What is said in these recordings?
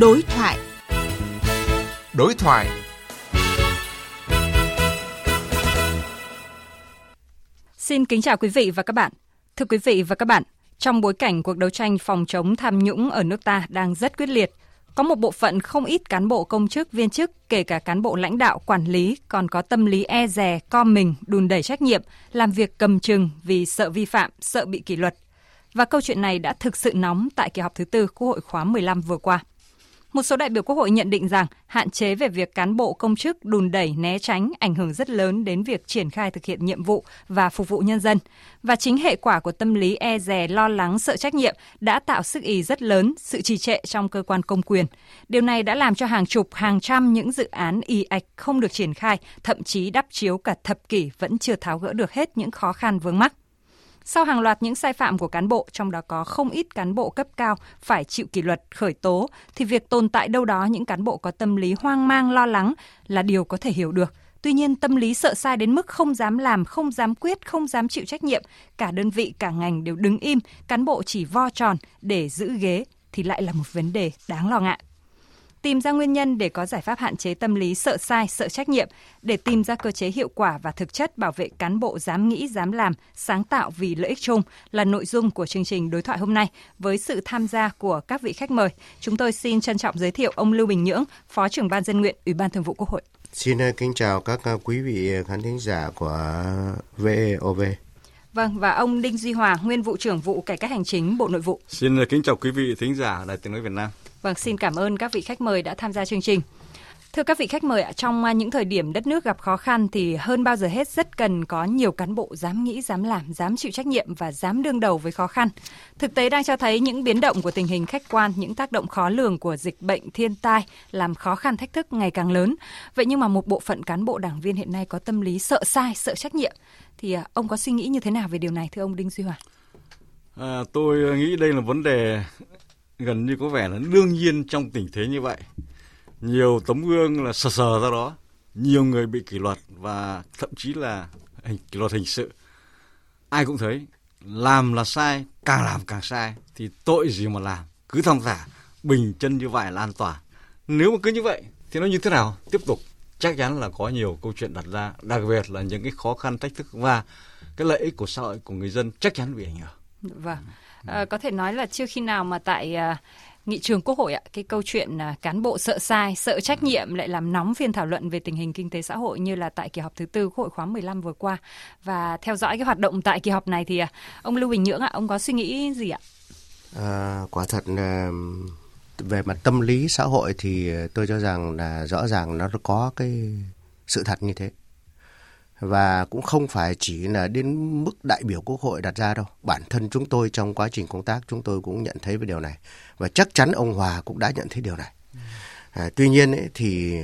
Đối thoại. Đối thoại. Xin kính chào quý vị và các bạn. Thưa quý vị và các bạn, trong bối cảnh cuộc đấu tranh phòng chống tham nhũng ở nước ta đang rất quyết liệt, có một bộ phận không ít cán bộ công chức viên chức, kể cả cán bộ lãnh đạo quản lý còn có tâm lý e dè, co mình, đùn đẩy trách nhiệm, làm việc cầm chừng vì sợ vi phạm, sợ bị kỷ luật. Và câu chuyện này đã thực sự nóng tại kỳ họp thứ tư Quốc hội khóa 15 vừa qua. Một số đại biểu Quốc hội nhận định rằng hạn chế về việc cán bộ công chức đùn đẩy né tránh ảnh hưởng rất lớn đến việc triển khai thực hiện nhiệm vụ và phục vụ nhân dân. Và chính hệ quả của tâm lý e dè, lo lắng, sợ trách nhiệm đã tạo sức ý rất lớn, sự trì trệ trong cơ quan công quyền. Điều này đã làm cho hàng chục, hàng trăm những dự án y ạch không được triển khai, thậm chí đắp chiếu cả thập kỷ vẫn chưa tháo gỡ được hết những khó khăn vướng mắc. Sau hàng loạt những sai phạm của cán bộ, trong đó có không ít cán bộ cấp cao phải chịu kỷ luật, khởi tố, thì việc tồn tại đâu đó những cán bộ có tâm lý hoang mang, lo lắng là điều có thể hiểu được. Tuy nhiên, tâm lý sợ sai đến mức không dám làm, không dám quyết, không dám chịu trách nhiệm, cả đơn vị, cả ngành đều đứng im, cán bộ chỉ vo tròn để giữ ghế thì lại là một vấn đề đáng lo ngại tìm ra nguyên nhân để có giải pháp hạn chế tâm lý sợ sai, sợ trách nhiệm, để tìm ra cơ chế hiệu quả và thực chất bảo vệ cán bộ dám nghĩ, dám làm, sáng tạo vì lợi ích chung là nội dung của chương trình đối thoại hôm nay với sự tham gia của các vị khách mời. Chúng tôi xin trân trọng giới thiệu ông Lưu Bình Nhưỡng, Phó trưởng ban dân nguyện, Ủy ban Thường vụ Quốc hội. Xin ờ, kính chào các ờ, quý vị khán thính giả của VOV. Vâng, và ông Đinh Duy Hòa, nguyên vụ trưởng vụ cải cách hành chính Bộ Nội vụ. Xin ờ, kính chào quý vị thính giả Đài Tiếng nói Việt Nam. Vâng, xin cảm ơn các vị khách mời đã tham gia chương trình. Thưa các vị khách mời, trong à, những thời điểm đất nước gặp khó khăn thì hơn bao giờ hết rất cần có nhiều cán bộ dám nghĩ, dám làm, dám chịu trách nhiệm và dám đương đầu với khó khăn. Thực tế đang cho thấy những biến động của tình hình khách quan, những tác động khó lường của dịch bệnh, thiên tai làm khó khăn thách thức ngày càng lớn. Vậy nhưng mà một bộ phận cán bộ đảng viên hiện nay có tâm lý sợ sai, sợ trách nhiệm thì à, ông có suy nghĩ như thế nào về điều này thưa ông Đinh Duy Hoàng À, tôi nghĩ đây là vấn đề gần như có vẻ là đương nhiên trong tình thế như vậy. Nhiều tấm gương là sờ sờ ra đó, nhiều người bị kỷ luật và thậm chí là hình, kỷ luật hình sự. Ai cũng thấy, làm là sai, càng làm càng sai, thì tội gì mà làm? Cứ thong thả, bình chân như vậy là an toàn nếu mà cứ như vậy, thì nó như thế nào? Tiếp tục, chắc chắn là có nhiều câu chuyện đặt ra, đặc biệt là những cái khó khăn, thách thức và cái lợi ích của xã hội, của người dân chắc chắn bị ảnh hưởng vâng. À, có thể nói là chưa khi nào mà tại à, nghị trường quốc hội ạ cái câu chuyện à, cán bộ sợ sai sợ trách nhiệm lại làm nóng phiên thảo luận về tình hình kinh tế xã hội như là tại kỳ họp thứ tư quốc hội khóa 15 vừa qua. Và theo dõi cái hoạt động tại kỳ họp này thì à, ông Lưu Bình Nhưỡng ạ ông có suy nghĩ gì ạ? À, quả thật là về mặt tâm lý xã hội thì tôi cho rằng là rõ ràng nó có cái sự thật như thế và cũng không phải chỉ là đến mức đại biểu quốc hội đặt ra đâu. Bản thân chúng tôi trong quá trình công tác chúng tôi cũng nhận thấy về điều này. Và chắc chắn ông hòa cũng đã nhận thấy điều này. À, tuy nhiên ấy, thì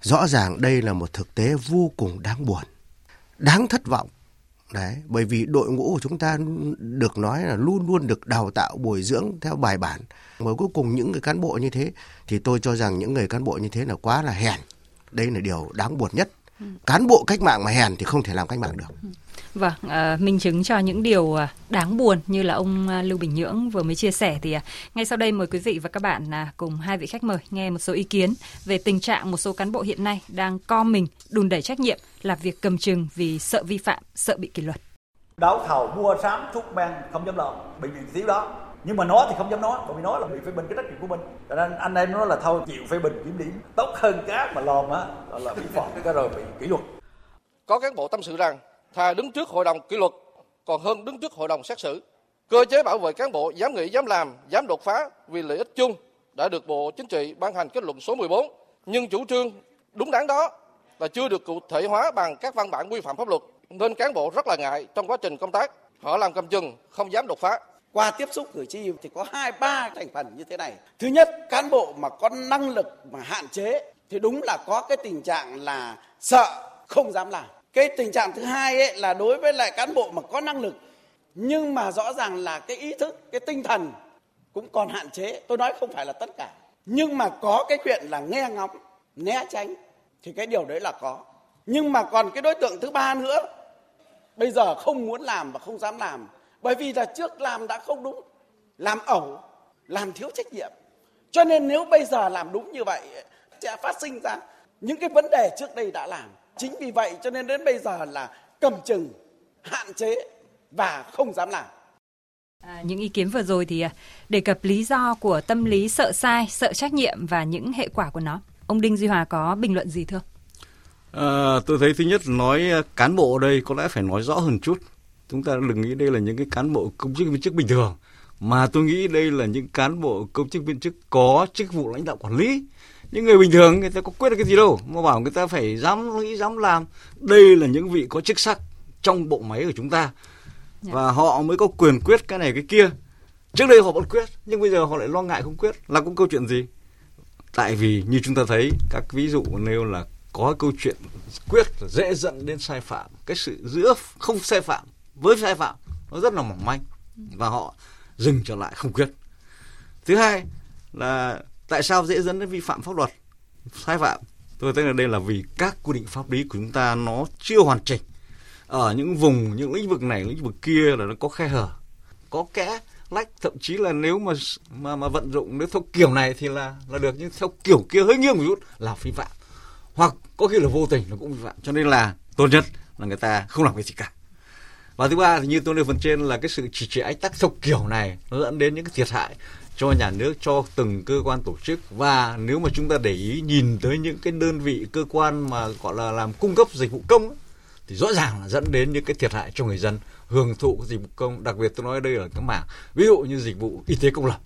rõ ràng đây là một thực tế vô cùng đáng buồn đáng thất vọng. Đấy bởi vì đội ngũ của chúng ta được nói là luôn luôn được đào tạo bồi dưỡng theo bài bản. Mà cuối cùng những người cán bộ như thế thì tôi cho rằng những người cán bộ như thế là quá là hèn. Đây là điều đáng buồn nhất cán bộ cách mạng mà hèn thì không thể làm cách mạng được. Vâng, à, minh chứng cho những điều à, đáng buồn như là ông à, Lưu Bình Nhưỡng vừa mới chia sẻ thì ngay sau đây mời quý vị và các bạn cùng hai vị khách mời nghe một số ý kiến về tình trạng một số cán bộ hiện nay đang co mình đùn đẩy trách nhiệm là việc cầm chừng vì sợ vi phạm, sợ bị kỷ luật. Đấu thầu mua sắm thuốc men không dám lo, bị những thiếu đó nhưng mà nói thì không dám nói bởi vì nói là bị phê bình cái trách nhiệm của mình. Cho nên anh em nói là thôi, chịu phê bình kiểm điểm. Tốt hơn cá mà lòm á là bị phạt cái rồi bị kỷ luật. Có cán bộ tâm sự rằng, thà đứng trước hội đồng kỷ luật, còn hơn đứng trước hội đồng xét xử. Cơ chế bảo vệ cán bộ, dám nghĩ, dám làm, dám đột phá vì lợi ích chung đã được bộ chính trị ban hành kết luận số 14 nhưng chủ trương đúng đắn đó là chưa được cụ thể hóa bằng các văn bản quy phạm pháp luật, nên cán bộ rất là ngại trong quá trình công tác. Họ làm cầm chừng, không dám đột phá qua tiếp xúc cử tri thì có hai, ba thành phần như thế này. Thứ nhất, cán bộ mà có năng lực mà hạn chế thì đúng là có cái tình trạng là sợ, không dám làm. Cái tình trạng thứ hai ấy là đối với lại cán bộ mà có năng lực, nhưng mà rõ ràng là cái ý thức, cái tinh thần cũng còn hạn chế. Tôi nói không phải là tất cả, nhưng mà có cái chuyện là nghe ngóng, né tránh thì cái điều đấy là có. Nhưng mà còn cái đối tượng thứ ba nữa, bây giờ không muốn làm và không dám làm bởi vì là trước làm đã không đúng làm ẩu làm thiếu trách nhiệm cho nên nếu bây giờ làm đúng như vậy sẽ phát sinh ra những cái vấn đề trước đây đã làm chính vì vậy cho nên đến bây giờ là cầm chừng hạn chế và không dám làm À, những ý kiến vừa rồi thì à, đề cập lý do của tâm lý sợ sai, sợ trách nhiệm và những hệ quả của nó. Ông Đinh Duy Hòa có bình luận gì thưa? À, tôi thấy thứ nhất nói cán bộ ở đây có lẽ phải nói rõ hơn chút. Chúng ta đừng nghĩ đây là những cái cán bộ công chức viên chức bình thường mà tôi nghĩ đây là những cán bộ công chức viên chức có chức vụ lãnh đạo quản lý. Những người bình thường người ta có quyết được cái gì đâu mà bảo người ta phải dám nghĩ dám làm. Đây là những vị có chức sắc trong bộ máy của chúng ta. Dạ. và họ mới có quyền quyết cái này cái kia. Trước đây họ vẫn quyết nhưng bây giờ họ lại lo ngại không quyết. Là có câu chuyện gì? Tại vì như chúng ta thấy các ví dụ nêu là có câu chuyện quyết dễ dẫn đến sai phạm. Cái sự giữa không sai phạm với sai phạm, nó rất là mỏng manh và họ dừng trở lại không quyết. Thứ hai là tại sao dễ dẫn đến vi phạm pháp luật, sai phạm? Tôi thấy là đây là vì các quy định pháp lý của chúng ta nó chưa hoàn chỉnh. Ở những vùng, những lĩnh vực này, lĩnh vực kia là nó có khe hở, có kẽ lách. Thậm chí là nếu mà mà mà vận dụng nếu theo kiểu này thì là là được, nhưng theo kiểu kia hơi nghiêng một chút là vi phạm. Hoặc có khi là vô tình nó cũng vi phạm. Cho nên là tốt nhất là người ta không làm cái gì cả và thứ ba thì như tôi nêu phần trên là cái sự chỉ trệ ách tắc theo kiểu này nó dẫn đến những cái thiệt hại cho nhà nước, cho từng cơ quan tổ chức. Và nếu mà chúng ta để ý nhìn tới những cái đơn vị, cơ quan mà gọi là làm cung cấp dịch vụ công thì rõ ràng là dẫn đến những cái thiệt hại cho người dân, hưởng thụ cái dịch vụ công. Đặc biệt tôi nói đây là cái mảng, ví dụ như dịch vụ y tế công lập.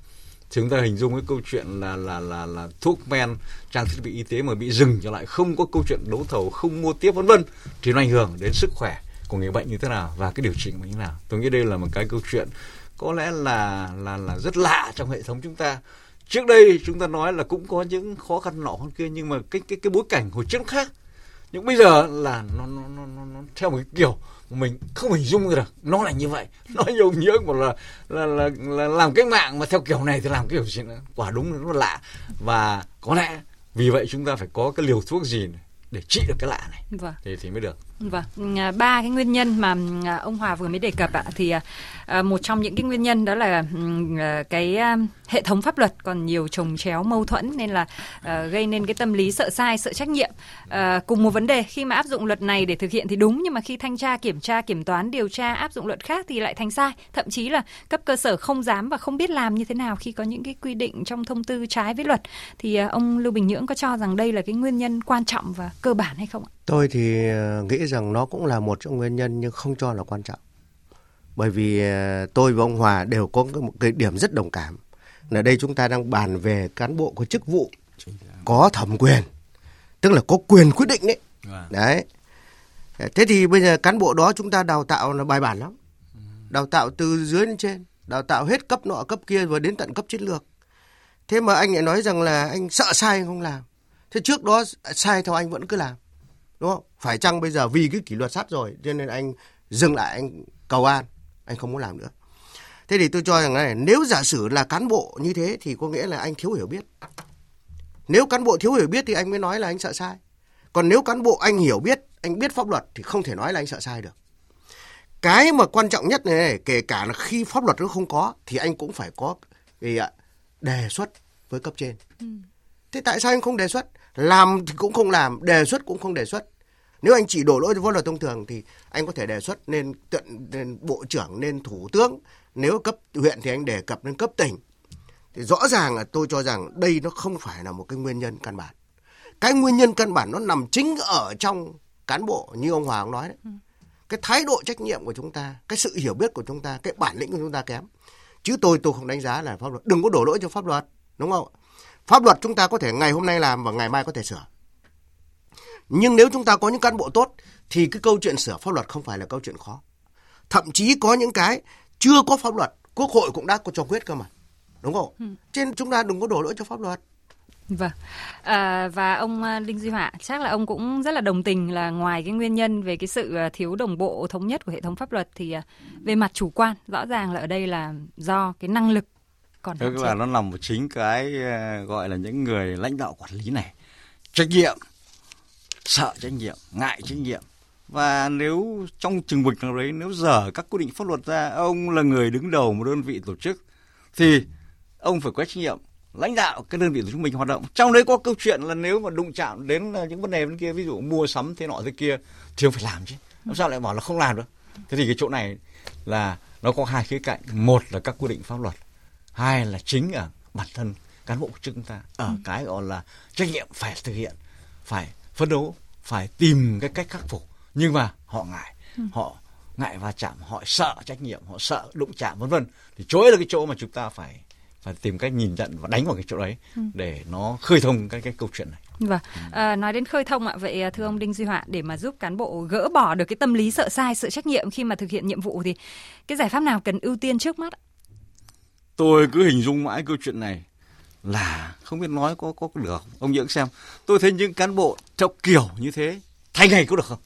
Thì chúng ta hình dung cái câu chuyện là là là là thuốc men, trang thiết bị y tế mà bị dừng trở lại, không có câu chuyện đấu thầu, không mua tiếp, vân vân, thì nó ảnh hưởng đến sức khỏe của người bệnh như thế nào và cái điều trị như thế nào. Tôi nghĩ đây là một cái câu chuyện có lẽ là là là rất lạ trong hệ thống chúng ta. Trước đây chúng ta nói là cũng có những khó khăn nọ hơn kia nhưng mà cái cái cái bối cảnh hồi trước khác. Nhưng bây giờ là nó nó nó nó, nó theo một cái kiểu mình không hình dung được. Nó là như vậy. Nó nhiều nhớ một là là, là là làm cái mạng mà theo kiểu này thì làm kiểu gì nữa. Quả đúng nó lạ. Và có lẽ vì vậy chúng ta phải có cái liều thuốc gì để trị được cái lạ này. Vâng. thì thì mới được Vâng, à, ba cái nguyên nhân mà à, ông Hòa vừa mới đề cập ạ thì à, một trong những cái nguyên nhân đó là cái hệ thống pháp luật còn nhiều trồng chéo mâu thuẫn nên là gây nên cái tâm lý sợ sai, sợ trách nhiệm. Cùng một vấn đề khi mà áp dụng luật này để thực hiện thì đúng nhưng mà khi thanh tra, kiểm tra, kiểm toán, điều tra áp dụng luật khác thì lại thành sai. Thậm chí là cấp cơ sở không dám và không biết làm như thế nào khi có những cái quy định trong thông tư trái với luật. Thì ông Lưu Bình Nhưỡng có cho rằng đây là cái nguyên nhân quan trọng và cơ bản hay không ạ? Tôi thì ờ, nghĩ rằng nó cũng là một trong nguyên nhân nhưng không cho là quan trọng. Bởi vì ờ, tôi và ông Hòa đều có một cái điểm rất đồng cảm. Là đây chúng ta đang bàn về cán bộ có chức vụ có thẩm quyền, tức là có quyền quyết định đấy. Vâng. Đấy. Thế thì bây giờ cán bộ đó chúng ta đào tạo là bài bản lắm. Đào tạo từ dưới đến trên, đào tạo hết cấp nọ cấp kia và đến tận cấp chiến lược. Thế mà anh lại nói rằng là anh sợ sai không làm. Thế trước đó sai theo anh vẫn cứ làm đúng không? Phải chăng bây giờ vì cái kỷ luật sát rồi cho nên anh dừng lại anh cầu an anh không muốn làm nữa. Thế thì tôi cho rằng này nếu giả sử là cán bộ như thế thì có nghĩa là anh thiếu hiểu biết. Nếu cán bộ thiếu hiểu biết thì anh mới nói là anh sợ sai. Còn nếu cán bộ anh hiểu biết anh biết pháp luật thì không thể nói là anh sợ sai được. Cái mà quan trọng nhất này, này kể cả là khi pháp luật nó không có thì anh cũng phải có gì ạ đề xuất với cấp trên. Ừ. thế tại sao anh không đề xuất? Làm thì cũng không làm đề xuất cũng không đề xuất nếu anh chỉ đổ lỗi cho pháp luật thông thường thì anh có thể đề xuất nên tận, nên bộ trưởng, nên thủ tướng, nếu cấp huyện thì anh đề cập lên cấp tỉnh. Thì rõ ràng là tôi cho rằng đây nó không phải là một cái nguyên nhân căn bản. Cái nguyên nhân căn bản nó nằm chính ở trong cán bộ, như ông Hoàng nói đấy. Cái thái độ trách nhiệm của chúng ta, cái sự hiểu biết của chúng ta, cái bản lĩnh của chúng ta kém. Chứ tôi tôi không đánh giá là pháp luật. Đừng có đổ lỗi cho pháp luật, đúng không Pháp luật chúng ta có thể ngày hôm nay làm và ngày mai có thể sửa. Nhưng nếu chúng ta có những cán bộ tốt thì cái câu chuyện sửa pháp luật không phải là câu chuyện khó. Thậm chí có những cái chưa có pháp luật, quốc hội cũng đã có cho quyết cơ mà. Đúng không? Ừ. Trên chúng ta đừng có đổ lỗi cho pháp luật. Vâng. À, và ông à, Đinh Duy Họa, chắc là ông cũng rất là đồng tình là ngoài cái nguyên nhân về cái sự à, thiếu đồng bộ thống nhất của hệ thống pháp luật thì à, về mặt chủ quan rõ ràng là ở đây là do cái năng lực còn tức là nó nằm ở chính cái gọi là những người lãnh đạo quản lý này trách nhiệm sợ trách nhiệm ngại trách nhiệm. Và nếu trong chừng mực nào đấy nếu dở các quy định pháp luật ra ông là người đứng đầu một đơn vị tổ chức thì ông phải có trách nhiệm lãnh đạo cái đơn vị của chúng mình hoạt động. Trong đấy có câu chuyện là nếu mà đụng chạm đến những vấn đề bên kia ví dụ mua sắm thế nọ thế kia thì ông phải làm chứ. Làm sao lại bảo là không làm được? Thế thì cái chỗ này là nó có hai khía cạnh. Một là các quy định pháp luật hai là chính ở bản thân cán bộ chúng ta ở ừ. cái gọi là trách nhiệm phải thực hiện phải phấn đấu phải tìm cái cách khắc phục nhưng mà họ ngại ừ. họ ngại va chạm họ sợ trách nhiệm họ sợ đụng chạm vân vân thì chỗ ấy là cái chỗ mà chúng ta phải phải tìm cách nhìn nhận và đánh vào cái chỗ đấy ừ. để nó khơi thông cái cái câu chuyện này. Vâng, à, nói đến khơi thông ạ, vậy à, thưa ông Đinh Duy Họa để mà giúp cán bộ gỡ bỏ được cái tâm lý sợ sai, sợ trách nhiệm khi mà thực hiện nhiệm vụ thì cái giải pháp nào cần ưu tiên trước mắt? Tôi cứ hình dung mãi câu chuyện này là không biết nói có có được không? Ông nhưỡng xem. Tôi thấy những cán bộ trong kiểu như thế, thay ngày có được không?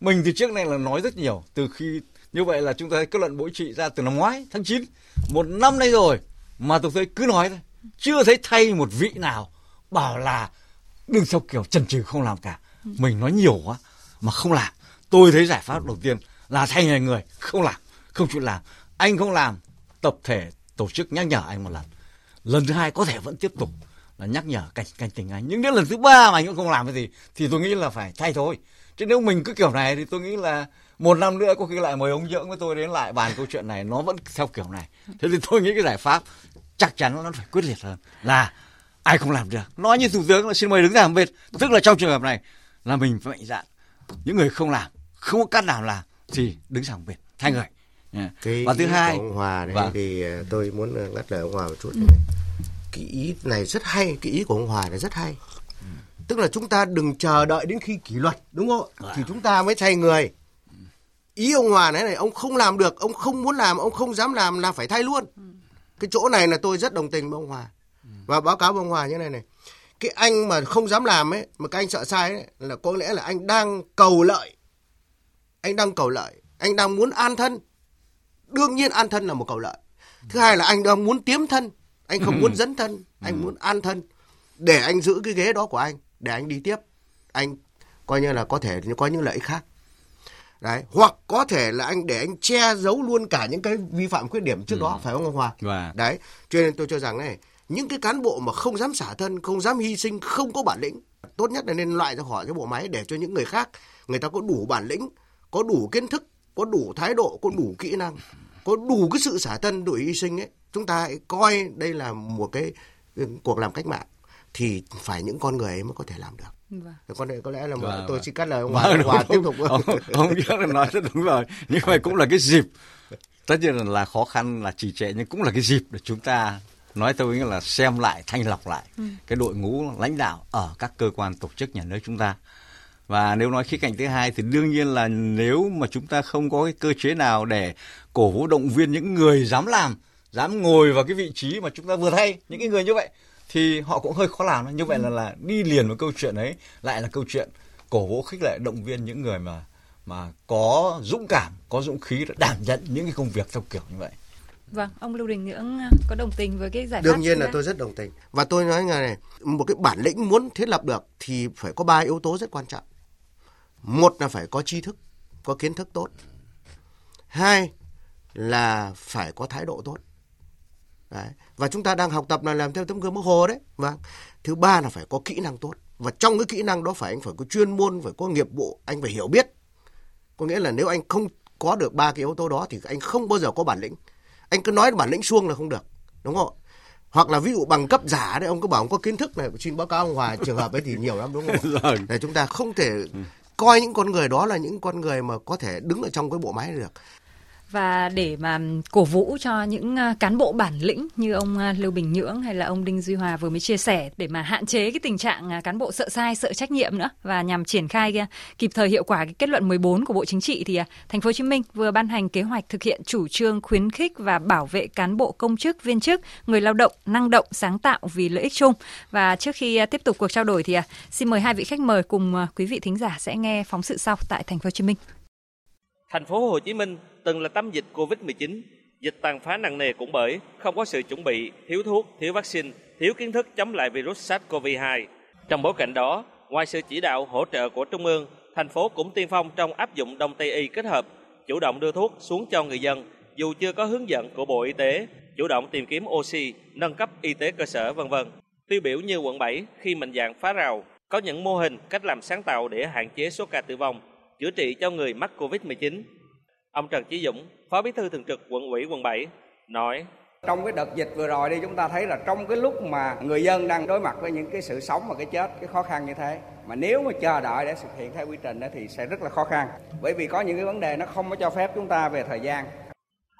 Mình từ trước này là nói rất nhiều. Từ khi, như vậy là chúng ta thấy kết luận bộ trị ra từ năm ngoái, tháng 9 một năm nay rồi mà tôi thấy cứ nói thôi. Chưa thấy thay một vị nào bảo là đừng theo kiểu chần chừ không làm cả. Mình nói nhiều quá mà không làm. Tôi thấy giải pháp đầu tiên là thay ngày người, không làm. Không chịu làm. Anh không làm, tập thể, tổ chức nhắc nhở anh một lần lần thứ hai có thể vẫn tiếp tục là nhắc nhở cảnh cảnh tỉnh anh. Nhưng đến lần thứ ba mà anh cũng không làm cái gì, thì tôi nghĩ là phải thay thôi. Chứ nếu mình cứ kiểu này thì tôi nghĩ là một năm nữa có khi lại mời ông dưỡng với tôi đến lại bàn câu chuyện này. Nó vẫn theo kiểu này. Thế thì tôi nghĩ cái giải pháp chắc chắn nó phải quyết liệt hơn là ai không làm được. Nói như thủ tướng là xin mời đứng ra một bên tức là trong trường hợp này là mình phải mạnh dạn. Những người không làm, không có cách nào làm thì đứng sang một bên thay người cái và thứ hai ông Hòa này vâng. thì ờ, tôi muốn ờ, ngắt lời ông Hòa một chút ừ. này. cái ý này rất hay cái ý của ông Hòa này rất hay ừ. tức là chúng ta đừng chờ đợi đến khi kỷ luật đúng không vâng. thì chúng ta mới thay người ý ông Hòa này này ông không làm được ông không muốn làm ông không dám làm là phải thay luôn ừ. cái chỗ này là tôi rất đồng tình với ông Hòa và báo cáo với ông Hòa như này này cái anh mà không dám làm ấy mà cái anh sợ sai ấy là có lẽ là anh đang cầu lợi anh đang cầu lợi anh đang muốn an thân đương nhiên an thân là một cầu lợi. Thứ hai là anh đang muốn tiếm thân anh không muốn dẫn thân anh muốn an thân. Để anh giữ cái ghế đó của anh để anh đi tiếp anh coi như là có thể có những lợi ích khác. Đấy hoặc có thể là anh để anh che giấu luôn cả những cái vi phạm khuyết điểm trước ừ. đó phải không ông Hòa? Và... đấy cho nên tôi cho rằng này những cái cán bộ mà không dám xả thân không dám hy sinh không có bản lĩnh tốt nhất là nên loại ra khỏi cái bộ máy để cho những người khác người ta có đủ bản lĩnh có đủ kiến thức có đủ thái độ có đủ kỹ năng có đủ cái sự xả thân đủ hy sinh ấy chúng ta hãy coi đây là một cái ừ, cuộc làm cách mạng thì phải những con người ấy mới có thể làm được Vâng. Con này có lẽ là vâng, tôi vâng. xin cắt lời ông vâng, Hòa tiếp tục. Ông, ông là nói rất đúng rồi. Nhưng mà cũng là cái dịp. Tất nhiên là, là khó khăn, là trì trệ nhưng cũng là cái dịp để chúng ta nói tôi nghĩ là xem lại, thanh lọc lại ừ. cái đội ngũ lãnh đạo ở các cơ quan tổ chức nhà nước chúng ta và nếu nói khía cạnh thứ hai thì đương nhiên là nếu mà chúng ta không có cái cơ chế nào để cổ vũ động viên những người dám làm dám ngồi vào cái vị trí mà chúng ta vừa thay những cái người như vậy thì họ cũng hơi khó làm như vậy là là đi liền với câu chuyện ấy lại là câu chuyện cổ vũ khích lệ động viên những người mà mà có dũng cảm có dũng khí để đảm nhận những cái công việc theo kiểu như vậy. Vâng, ông Lưu Đình Nhưỡng có đồng tình với cái giải pháp Đương nhiên là tôi rất đồng tình. Và tôi nói nghe này, một cái bản lĩnh muốn thiết lập được thì phải có ba yếu tố rất quan trọng một là phải có tri thức có kiến thức tốt. Hai là phải có thái độ tốt. Đấy. và chúng ta đang học tập là làm theo tấm gương bác hồ đấy. Vâng. Thứ ba là phải có kỹ năng tốt. Và trong cái kỹ năng đó phải anh phải có chuyên môn phải có nghiệp vụ anh phải hiểu biết. Có nghĩa là nếu anh không có được ba cái yếu tố đó thì anh không bao giờ có bản lĩnh. Anh cứ nói bản lĩnh suông là không được đúng không? Hoặc là ví dụ bằng cấp giả đấy ông cứ bảo ông có kiến thức này xin báo cáo ông Hòa trường hợp ấy thì nhiều lắm đúng không? Rồi. Để chúng ta không thể coi những con người đó là những con người mà có thể đứng ở trong cái bộ máy được và để mà cổ vũ cho những à, cán bộ bản lĩnh như ông à, Lưu Bình Nhưỡng hay là ông Đinh Duy Hòa vừa mới chia sẻ để mà hạn chế cái tình trạng à, cán bộ sợ sai, sợ trách nhiệm nữa và nhằm triển khai kịp thời hiệu quả cái kết luận 14 của Bộ Chính trị thì Thành phố Hồ Chí Minh vừa ban hành kế hoạch thực hiện chủ trương khuyến khích và bảo vệ cán bộ công chức, viên chức, người lao động năng động, sáng tạo vì lợi ích chung. Và trước khi tiếp tục cuộc trao đổi thì xin mời hai vị khách mời cùng quý vị thính giả sẽ nghe phóng sự sau tại Thành phố Hồ Chí Minh. Thành phố Hồ Chí Minh từng là tâm dịch Covid-19. Dịch tàn phá nặng nề cũng bởi không có sự chuẩn bị, thiếu thuốc, thiếu vaccine, thiếu kiến thức chống lại virus SARS-CoV-2. Trong bối cảnh đó, ngoài sự chỉ đạo hỗ trợ của Trung ương, thành phố cũng tiên phong trong áp dụng Đông Tây y kết hợp, chủ động đưa thuốc xuống cho người dân dù chưa có hướng dẫn của Bộ Y tế, chủ động tìm kiếm oxy, nâng cấp y tế cơ sở vân vân. Tiêu biểu như quận 7 khi mạnh dạng phá rào, có những mô hình, cách làm sáng tạo để hạn chế số ca tử vong, chữa trị cho người mắc Covid-19. Ông Trần Chí Dũng, Phó Bí thư Thường trực quận ủy quận 7, nói. Trong cái đợt dịch vừa rồi đi chúng ta thấy là trong cái lúc mà người dân đang đối mặt với những cái sự sống và cái chết cái khó khăn như thế mà nếu mà chờ đợi để thực hiện theo quy trình thì sẽ rất là khó khăn. Bởi vì có những cái vấn đề nó không có cho phép chúng ta về thời gian.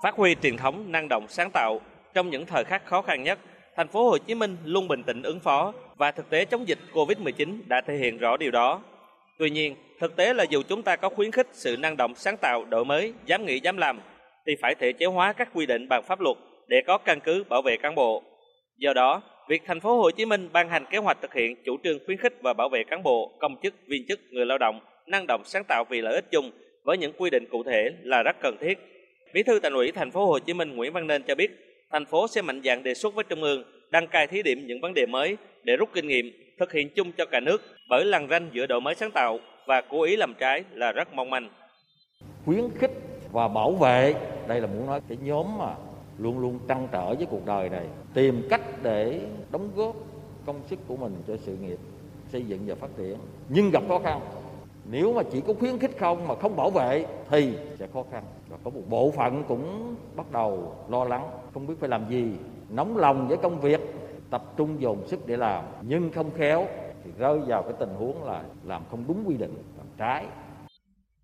Phát huy truyền thống năng động sáng tạo trong những thời khắc khó khăn nhất thành phố Hồ Chí Minh luôn bình tĩnh ứng phó và thực tế chống dịch Covid-19 đã thể hiện rõ điều đó. Tuy nhiên, thực tế là dù chúng ta có khuyến khích sự năng động sáng tạo, đổi mới, dám nghĩ dám làm thì phải thể chế hóa các quy định bằng pháp luật để có căn cứ bảo vệ cán bộ. Do đó, việc thành phố Hồ Chí Minh ban hành kế hoạch thực hiện chủ trương khuyến khích và bảo vệ cán bộ, công chức, viên chức, người lao động năng động sáng tạo vì lợi ích chung với những quy định cụ thể là rất cần thiết. Bí thư Thành ủy thành phố Hồ Chí Minh Nguyễn Văn Nên cho biết, thành phố sẽ mạnh dạn đề xuất với trung ương đăng cai thí điểm những vấn đề mới để rút kinh nghiệm, thực hiện chung cho cả nước bởi lằn ranh giữa đổi mới sáng tạo và cố ý làm trái là rất mong manh. Khuyến khích và bảo vệ, đây là muốn nói cái nhóm mà luôn luôn trăn trở với cuộc đời này tìm cách để đóng góp công sức của mình cho sự nghiệp xây dựng và phát triển nhưng gặp khó khăn. Nếu mà chỉ có khuyến khích không mà không bảo vệ thì sẽ khó khăn. Và có một bộ phận cũng bắt đầu lo lắng không biết phải làm gì. Nóng lòng với công việc tập trung dồn sức để làm nhưng không khéo thì rơi vào cái tình huống là làm không đúng quy định làm trái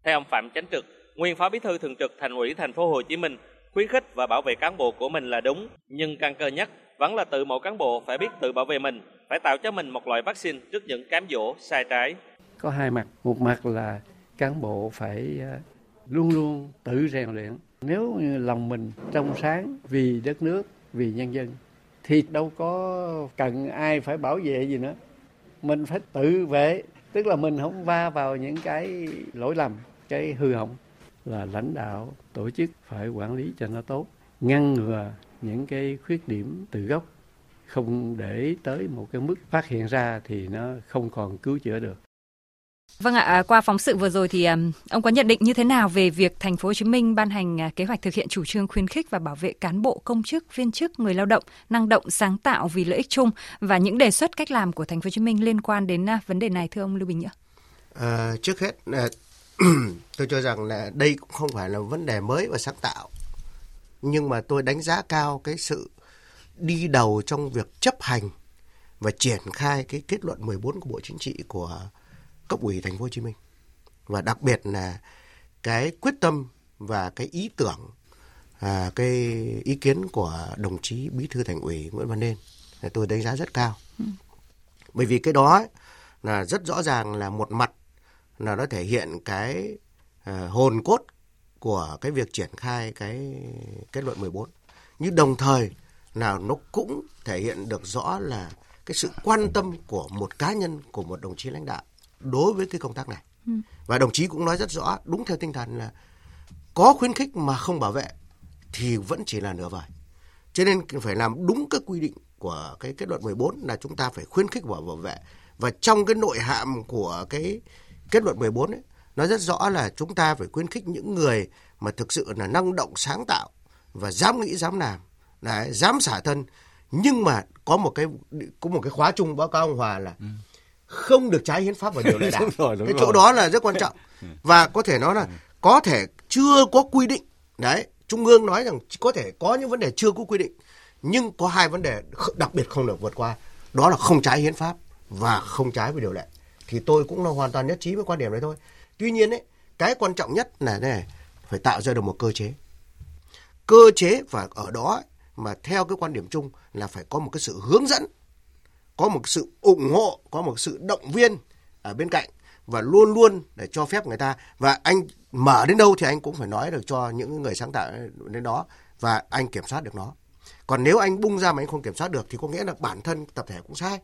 theo ông Phạm Chánh Trực nguyên phó bí thư thường trực thành ủy thành phố Hồ Chí Minh khuyến khích và bảo vệ cán bộ của mình là đúng, nhưng căn cơ nhất vẫn là tự mỗi cán bộ phải biết tự bảo vệ mình, phải tạo cho mình một loại vaccine trước những cám dỗ sai trái. Có hai mặt, một mặt là cán bộ phải à, luôn luôn tự rèn luyện. Nếu như lòng mình trong sáng vì đất nước, vì nhân dân thì đâu có cần ai phải bảo vệ gì nữa. Mình phải tự vệ, tức là mình không va vào những cái lỗi lầm, cái hư hỏng. Là lãnh đạo tổ chức phải quản lý cho nó tốt ngăn ngừa những cái khuyết điểm từ gốc. Không để tới một cái mức phát hiện ra thì nó không còn cứu chữa được Vâng ạ, à, qua phóng sự vừa rồi thì à, ông có nhận định như thế nào về việc thành phố Hồ Chí Minh ban hành à, kế hoạch thực hiện chủ trương khuyến khích và bảo vệ cán bộ, công chức, viên chức, người lao động năng động, sáng tạo vì lợi ích chung và những đề xuất cách làm của thành phố Hồ Chí Minh liên quan đến vấn đề này thưa ông Lưu Bình nhưỡng À, trước hết tôi cho rằng là đây cũng không phải là vấn đề mới và sáng tạo. Nhưng mà tôi đánh giá cao cái sự đi đầu trong việc chấp hành và triển khai cái kết luận 14 của Bộ Chính trị của cấp ủy thành phố Hồ Chí Minh và đặc biệt là cái quyết tâm và cái ý tưởng à, cái ý kiến của đồng chí bí thư thành ủy Nguyễn Văn Nên tôi đánh giá rất cao ừ. bởi vì cái đó là rất rõ ràng là một mặt là nó thể hiện cái uh, hồn cốt của cái việc triển khai cái kết luận 14. Nhưng đồng thời là nó cũng thể hiện được rõ là cái sự quan tâm của một cá nhân của một đồng chí lãnh đạo đối với cái công tác này. Ừ. Và đồng chí cũng nói rất rõ đúng theo tinh thần là có khuyến khích mà không bảo vệ thì vẫn chỉ là nửa vời. Cho nên phải làm đúng các quy định của cái kết luận 14 là chúng ta phải khuyến khích và bảo vệ. Và trong cái nội hàm của cái kết luận 14 ấy, nó rất rõ là chúng ta phải khuyến khích những người mà thực sự là năng động sáng tạo và dám nghĩ dám làm đấy, dám xả thân nhưng mà có một cái có một cái khóa chung báo cáo ông Hòa là ừ. Không được trái hiến pháp và điều lệ đảng. Rồi, cái chỗ đó là rất quan trọng. Và có thể nói là có thể chưa có quy định. Đấy trung ương nói rằng có thể có những vấn đề chưa có quy định nhưng có hai vấn đề đặc biệt không được vượt qua. Đó là không trái hiến pháp và không trái với điều lệ. Thì tôi cũng là hoàn toàn nhất trí với quan điểm đấy thôi. Tuy nhiên ấy cái quan trọng nhất là này phải tạo ra được một cơ chế. Cơ chế và ở đó mà theo cái quan điểm chung là phải có một cái sự hướng dẫn có một sự ủng hộ có một sự động viên ở bên cạnh và luôn luôn để cho phép người ta và anh mở đến đâu thì anh cũng phải nói được cho những người sáng tạo đến đó và anh kiểm soát được nó còn nếu anh bung ra mà anh không kiểm soát được thì có nghĩa là bản thân tập thể cũng sai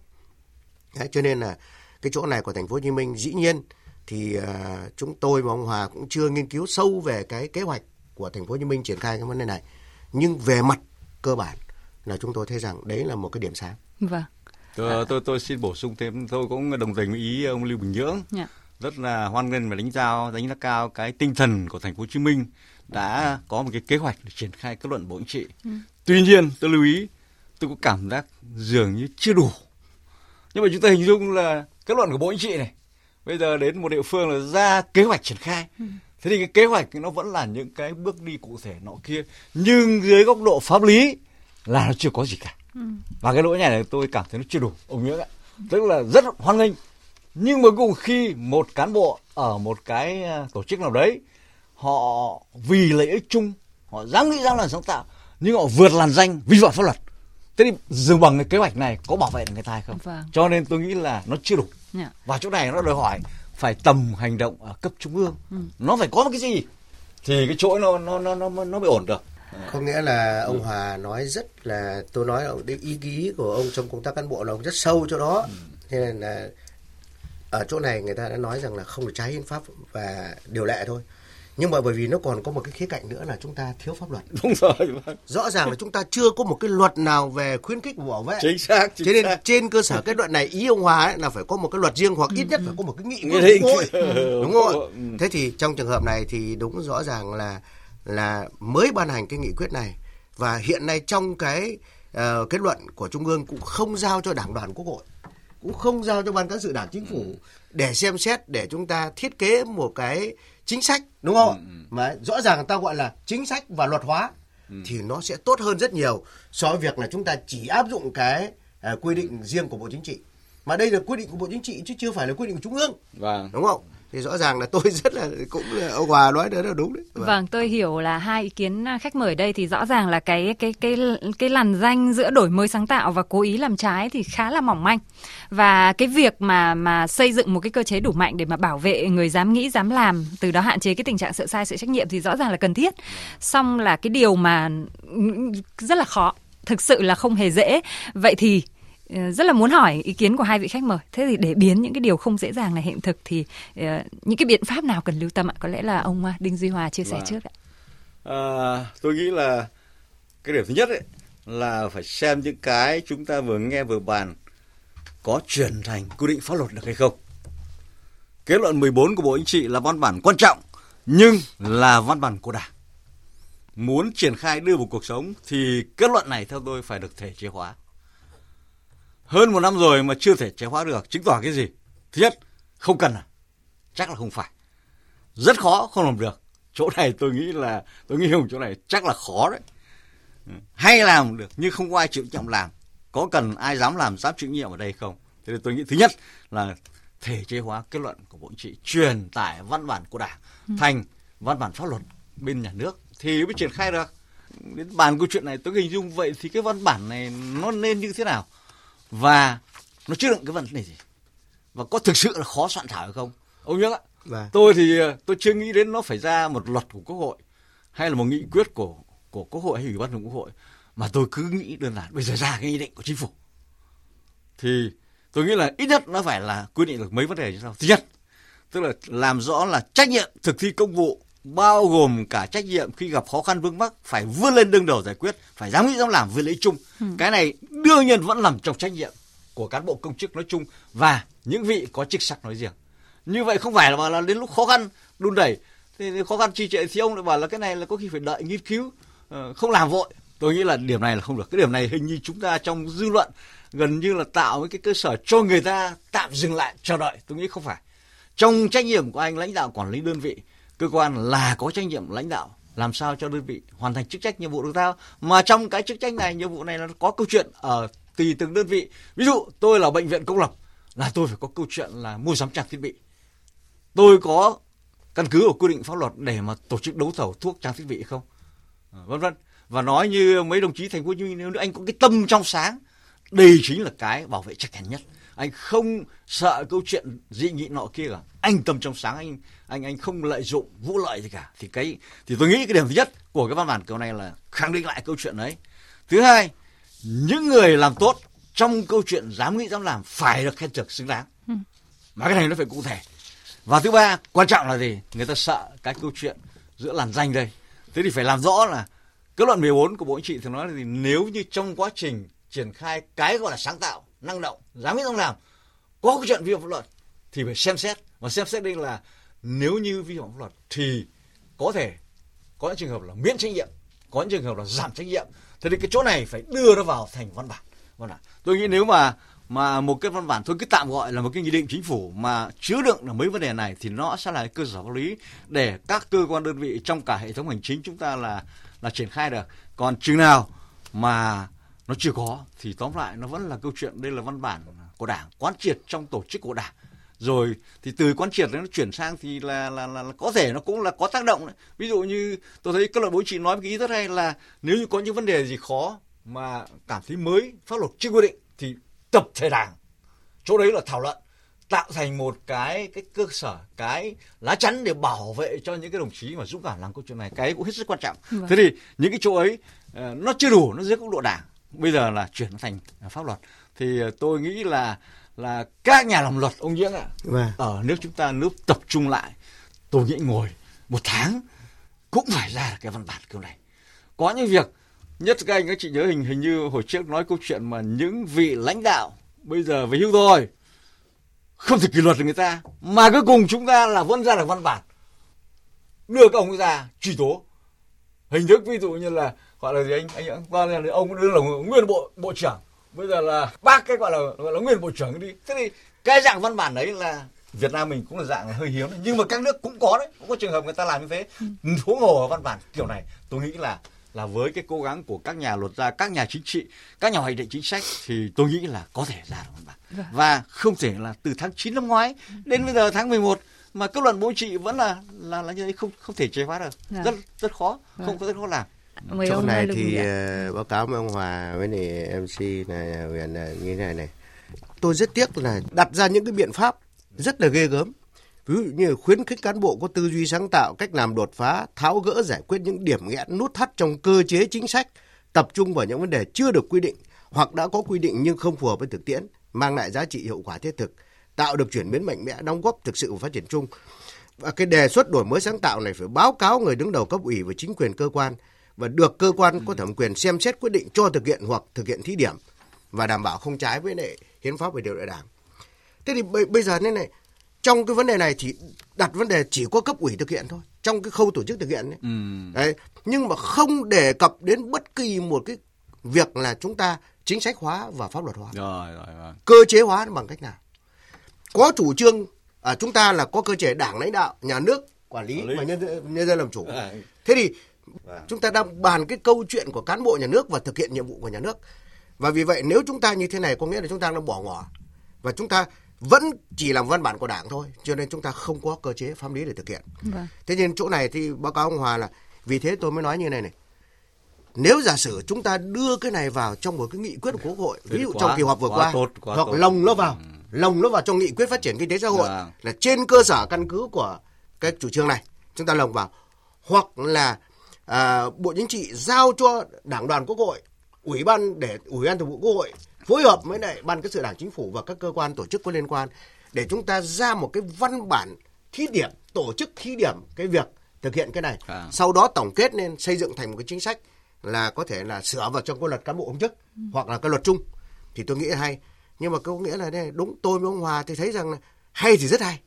Đấy, cho nên là cái chỗ này của thành phố Hồ Chí Minh dĩ nhiên thì uh, chúng tôi và ông Hòa cũng chưa nghiên cứu sâu về cái kế hoạch của thành phố Hồ Chí Minh triển khai cái vấn đề này nhưng về mặt cơ bản là chúng tôi thấy rằng đấy là một cái điểm sáng. Vâng. Tôi, tôi tôi xin bổ sung thêm tôi cũng đồng tình với ý ông Lưu Bình Nhưỡng. Yeah. Dạ. Rất là hoan nghênh và đánh giá đánh giá cao cái tinh thần của thành phố Hồ Chí Minh đã có một cái kế hoạch để triển khai kết luận Bộ Chính trị. Ừ. Tuy nhiên tôi lưu ý tôi có cảm giác dường như chưa đủ. Nhưng mà chúng ta hình dung là kết luận của Bộ Chính trị này. Bây giờ đến một địa phương là ra kế hoạch triển khai. Ừ. Thế thì cái kế hoạch nó vẫn là những cái bước đi cụ thể nọ kia. Nhưng dưới góc độ pháp lý là nó chưa có gì cả. Ừ. Và cái lỗi này là tôi cảm thấy nó chưa đủ. Ông Nguyễn ạ. Tức là rất hoan nghênh. Nhưng mà cùng khi một cán bộ ở một cái à, tổ chức nào đấy họ vì lợi ích chung họ dám nghĩ dám làm sáng tạo nhưng họ vượt làn danh vi phạm pháp luật thế thì dừng bằng cái kế hoạch này có bảo vệ được người ta hay không vâng. cho nên tôi nghĩ là nó chưa đủ yeah. Dạ. và chỗ này nó đòi hỏi phải tầm hành động ở cấp trung ương ừ. nó phải có một cái gì thì cái chỗ nó nó nó nó nó mới ổn được có nghĩa là ông Hòa nói rất là tôi nói cái ý ý của ông trong công tác cán bộ là ông rất sâu chỗ đó ừ. thế nên là ở chỗ này người ta đã nói rằng là không được trái hiến pháp và điều lệ thôi nhưng mà bởi vì nó còn có một cái khía cạnh nữa là chúng ta thiếu pháp luật đúng rồi vâng. rõ ràng là chúng ta chưa có một cái luật nào về khuyến khích và bảo vệ chính xác chính cho nên xác. trên cơ sở cái đoạn này ý ông Hòa ấy là phải có một cái luật riêng hoặc ít nhất phải có một cái nghị quyết của hội đúng không ạ ừ. thế thì trong trường hợp này thì đúng rõ ràng là là mới ban hành cái nghị quyết này và hiện nay trong cái uh, kết luận của trung ương cũng không giao cho đảng đoàn quốc hội cũng không giao cho ban cán sự đảng chính phủ để xem xét để chúng ta thiết kế một cái chính sách đúng không? Ừ, ừ. Mà rõ ràng ta gọi là chính sách và luật hóa ừ. thì nó sẽ tốt hơn rất nhiều so với việc là chúng ta chỉ áp dụng cái uh, quy định riêng của Bộ Chính trị. Mà đây là quy định của Bộ Chính trị chứ chưa phải là quy định của Trung ương. Vâng. Đúng không? Thì rõ ràng là tôi rất là cũng là ông Hòa nói đấy là đúng đấy. Vâng. vâng, tôi hiểu là hai ý kiến khách mời đây thì rõ ràng là cái cái cái cái làn danh giữa đổi mới sáng tạo và cố ý làm trái thì khá là mỏng manh. Và cái việc mà mà xây dựng một cái cơ chế đủ mạnh để mà bảo vệ người dám nghĩ dám làm, từ đó hạn chế cái tình trạng sợ sai sợ trách nhiệm thì rõ ràng là cần thiết. Xong là cái điều mà ừ, ừ, rất là khó thực sự là không hề dễ vậy thì rất là muốn hỏi ý kiến của hai vị khách mời. Thế thì để biến những cái điều không dễ dàng này hiện thực thì uh, những cái biện pháp nào cần lưu tâm ạ? Có lẽ là ông ờ, Đinh Duy Hòa chia sẻ vâng. trước ạ. À, tôi nghĩ là cái điểm thứ nhất ấy là phải xem những cái chúng ta vừa nghe vừa bàn có chuyển thành quy định pháp luật được hay không. Kết luận 14 của Bộ Chính trị là văn bản quan trọng nhưng là văn bản của Đảng. Muốn triển khai đưa vào cuộc sống thì kết luận này theo tôi phải được thể chế hóa hơn một năm rồi mà chưa thể chế hóa được chứng tỏ cái gì? Thứ nhất không cần à? Chắc là không phải. Rất khó không làm được. Chỗ này tôi nghĩ là tôi nghĩ không chỗ này chắc là khó đấy. Hay làm được nhưng không có ai chịu trọng làm. Có cần ai dám làm dám chịu nhiệm ở đây không? Thế nên tôi nghĩ thứ nhất là thể chế hóa kết luận của bộ chính trị truyền tải văn bản của đảng ừ. thành văn bản pháp luật bên nhà nước thì mới triển khai được. Đến bàn câu chuyện này tôi hình dung vậy thì cái văn bản này nó nên như thế nào và nó chứa đựng cái vấn đề gì? Và có thực sự là khó soạn thảo hay không? Ông nhớ ạ. Vâng. tôi thì ờ, tôi chưa nghĩ đến nó phải ra một luật của quốc hội hay là một nghị quyết của của quốc hội hay ủy ban thường quốc hội. Mà tôi cứ nghĩ đơn giản bây giờ ra cái nghị định của chính phủ. Thì tôi nghĩ là ít nhất nó phải là quy định được mấy vấn đề như sau. Thứ nhất tức là làm rõ là trách nhiệm thực thi công vụ bao gồm cả trách nhiệm khi gặp khó khăn vướng mắc phải vươn lên đương đầu giải quyết phải dám nghĩ dám làm với lợi chung. Ừ. cái này đương nhiên vẫn nằm trong trách nhiệm của cán bộ công chức nói chung và những vị có chức sắc nói riêng. Như vậy không phải là mà là đến lúc khó khăn đun đẩy thì khó khăn trì trệ thì ông lại bảo là cái này là có khi phải đợi nghiên cứu ờ, không làm vội. Tôi nghĩ là điểm này là không được. Cái điểm này hình như chúng ta trong dư luận gần như là tạo cái cơ sở cho người ta tạm dừng lại chờ đợi. Tôi nghĩ không phải. Trong trách nhiệm của anh lãnh đạo quản lý đơn vị cơ quan là có trách nhiệm lãnh đạo, làm sao cho đơn vị hoàn thành chức trách nhiệm vụ được giao. Mà trong cái chức trách này, nhiệm vụ này nó có câu chuyện ở tùy từng đơn vị. Ví dụ, tôi là bệnh viện công lập, là tôi phải có câu chuyện là mua sắm trang thiết bị. Tôi có căn cứ của quy định pháp luật để mà tổ chức đấu thầu thuốc trang thiết bị không? Ờ, vân vân. Và nói như mấy đồng chí thành phố Hồ Chí Minh, nếu anh có cái tâm trong sáng, đây chính là cái bảo vệ chắc chắn nhất anh không sợ câu chuyện dị nghị nọ kia cả. Anh tâm trong sáng anh anh anh không lợi dụng vũ lợi gì cả. Thì cái thì tôi nghĩ cái điểm thứ nhất của cái văn bản kiểu này là khẳng định lại câu chuyện đấy. Thứ hai những người làm tốt trong câu chuyện dám nghĩ dám làm phải được khen thưởng xứng đáng. Ừ. mà cái này nó phải cụ thể. Và thứ ba quan trọng là gì? Người ta sợ cái câu chuyện giữa làn danh đây. Thế thì phải làm rõ là kết luận 14 của bộ chính trị thì nói là gì? Nếu như trong quá trình triển khai cái gọi là sáng tạo năng động, dám nghĩ dám làm. Có cái chuyện vi phạm pháp luật thì phải xem xét. Và xem xét đây là nếu như vi phạm pháp luật thì có thể có những trường hợp là miễn trách nhiệm, có những trường hợp là giảm trách nhiệm. Thế thì cái chỗ này phải đưa nó vào thành văn bản. Văn bản. Tôi nghĩ nếu mà mà một cái văn bản, tôi cứ tạm gọi là một cái nghị định chính phủ mà chứa đựng là mấy vấn đề này thì nó sẽ là cơ sở pháp lý để các cơ quan đơn vị trong cả hệ thống hành chính chúng ta là là triển khai được. Còn chừng nào mà nó chưa có thì tóm lại nó vẫn là câu chuyện đây là văn bản của đảng quán triệt trong tổ chức của đảng. Rồi thì từ quán triệt nó chuyển sang thì là, là là là có thể nó cũng là có tác động đấy. ví dụ như tôi thấy các luật bố trị nói cái ý rất hay là nếu như có những vấn đề gì khó mà cảm thấy mới pháp luật chưa quy định thì tập thể đảng. Chỗ đấy là thảo luận tạo thành một cái cái cơ sở cái lá chắn để bảo vệ cho những cái đồng chí mà dũng cảm làm câu chuyện này. Cái cũng hết sức quan trọng. Vâng. thế thì những cái chỗ ấy ờ, nó chưa đủ nó dưới góc độ đảng bây giờ là chuyển thành pháp luật. Thì ờ, tôi nghĩ là là các nhà làm luật ông Nhưỡng ạ Vâng. ở nước chúng ta nếu tập trung lại tôi nghĩ ngồi một tháng cũng phải ra được cái văn bản kiểu này. Có những việc nhất các anh các chị nhớ hình hình như hồi trước nói câu chuyện mà những vị lãnh đạo bây giờ về hưu rồi không thể kỷ luật được người ta mà cuối cùng chúng ta là vẫn ra được văn bản. Đưa các ông ra truy tố. Hình thức ví dụ như là gọi là gì anh? Anh qua là ông đưa là nguyên bộ bộ trưởng. Bây giờ là bác cái gọi là gọi là nguyên bộ trưởng đi. Thế thì cái dạng văn bản đấy là Việt Nam mình cũng là dạng hơi hiếm đấy. nhưng mà các nước cũng có đấy. Cũng có trường hợp người ta làm như thế. Phố ngổ ở văn bản kiểu này. Tôi nghĩ là là với cái cố gắng của các nhà luật gia các nhà chính trị các nhà hoạch định chính sách thì tôi nghĩ là có thể ra được văn bản. Vâng. và không thể là từ tháng 9 năm ngoái đến bây giờ tháng 11 mà kết luận bộ trị vẫn là là là như thế không không thể chế hóa được. Dạ. rất rất khó. Vâng. không có rất khó làm Mời chỗ ông này thì ờ, báo cáo với ông Hòa với này MC này Huyền là như thế này này. Tôi rất tiếc là đặt ra những cái biện pháp rất là ghê gớm. Ví dụ như khuyến khích cán bộ có tư duy sáng tạo cách làm đột phá tháo gỡ giải quyết những điểm nghẽn nút thắt trong cơ chế chính sách tập trung vào những vấn đề chưa được quy định hoặc đã có quy định nhưng không phù hợp với thực tiễn mang lại giá trị hiệu quả thiết thực tạo được chuyển biến mạnh mẽ đóng góp thực sự vào phát triển chung. Và cái đề xuất đổi mới sáng tạo này phải báo cáo người đứng đầu cấp ủy và chính quyền cơ quan và được cơ quan có thẩm quyền xem xét quyết định cho thực hiện hoặc thực hiện thí điểm và đảm bảo không trái với lại hiến pháp về điều lệ đảng. Thế thì bây, bây giờ thế này trong cái vấn đề này thì đặt vấn đề chỉ có cấp ủy thực hiện thôi trong cái khâu tổ chức thực hiện đấy. đấy nhưng mà không đề cập đến bất kỳ một cái việc là chúng ta chính sách hóa và pháp luật hóa rồi rồi rồi cơ chế hóa bằng cách nào có chủ trương à, chúng ta là có cơ chế đảng lãnh đạo nhà nước quản lý, Quản lý. và nhân dân, nhân dân làm chủ À. thế thì chúng ta đang bàn cái câu chuyện của cán bộ nhà nước và thực hiện nhiệm vụ của nhà nước. Và vì vậy nếu chúng ta như thế này có nghĩa là chúng ta đang bỏ ngỏ. Và chúng ta vẫn chỉ làm văn bản của đảng thôi cho nên chúng ta không có cơ chế pháp lý để thực hiện. Vâng. thế nên chỗ này thì báo cáo ông Hòa là vì thế tôi mới nói như này này. Nếu giả sử chúng ta đưa cái này vào trong một cái nghị quyết của quốc hội ví dụ quá- trong kỳ họp vừa quá qua tốt, quá hoặc tốt. lồng nó vào lồng nó vào trong nghị quyết phát triển kinh tế xã hội Vâng. là trên cơ sở căn cứ của cái chủ trương này chúng ta lồng vào. Hoặc là à, bộ chính trị giao cho đảng đoàn quốc hội ủy ban để ủy ban thường vụ quốc hội phối hợp với lại ban cán sự đảng chính phủ và các cơ quan tổ chức có liên quan để chúng ta ra một cái văn bản thí điểm tổ chức thí điểm cái việc thực hiện cái này. À. sau đó tổng kết nên xây dựng thành một cái chính sách là có thể là sửa vào trong cái luật cán bộ công chức hoặc là cái luật chung. Thì tôi nghĩ là hay. Nhưng mà có nghĩa là đây đúng tôi với ông Hòa thì thấy rằng là hay thì rất hay.